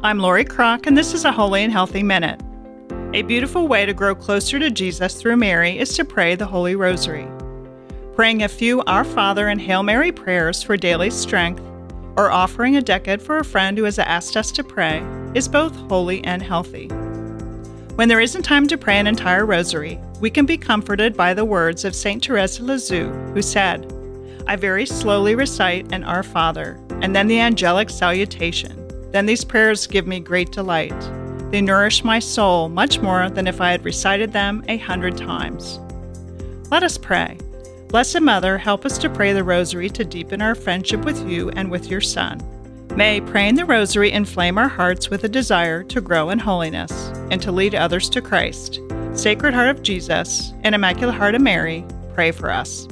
I'm Lori Kroc, and this is a Holy and Healthy Minute. A beautiful way to grow closer to Jesus through Mary is to pray the Holy Rosary. Praying a few Our Father and Hail Mary prayers for daily strength, or offering a decade for a friend who has asked us to pray, is both holy and healthy. When there isn't time to pray an entire rosary, we can be comforted by the words of St. Therese Lisieux, who said, I very slowly recite an Our Father, and then the angelic salutation then these prayers give me great delight. They nourish my soul much more than if I had recited them a hundred times. Let us pray. Blessed Mother, help us to pray the Rosary to deepen our friendship with you and with your Son. May praying the Rosary inflame our hearts with a desire to grow in holiness and to lead others to Christ. Sacred Heart of Jesus and Immaculate Heart of Mary, pray for us.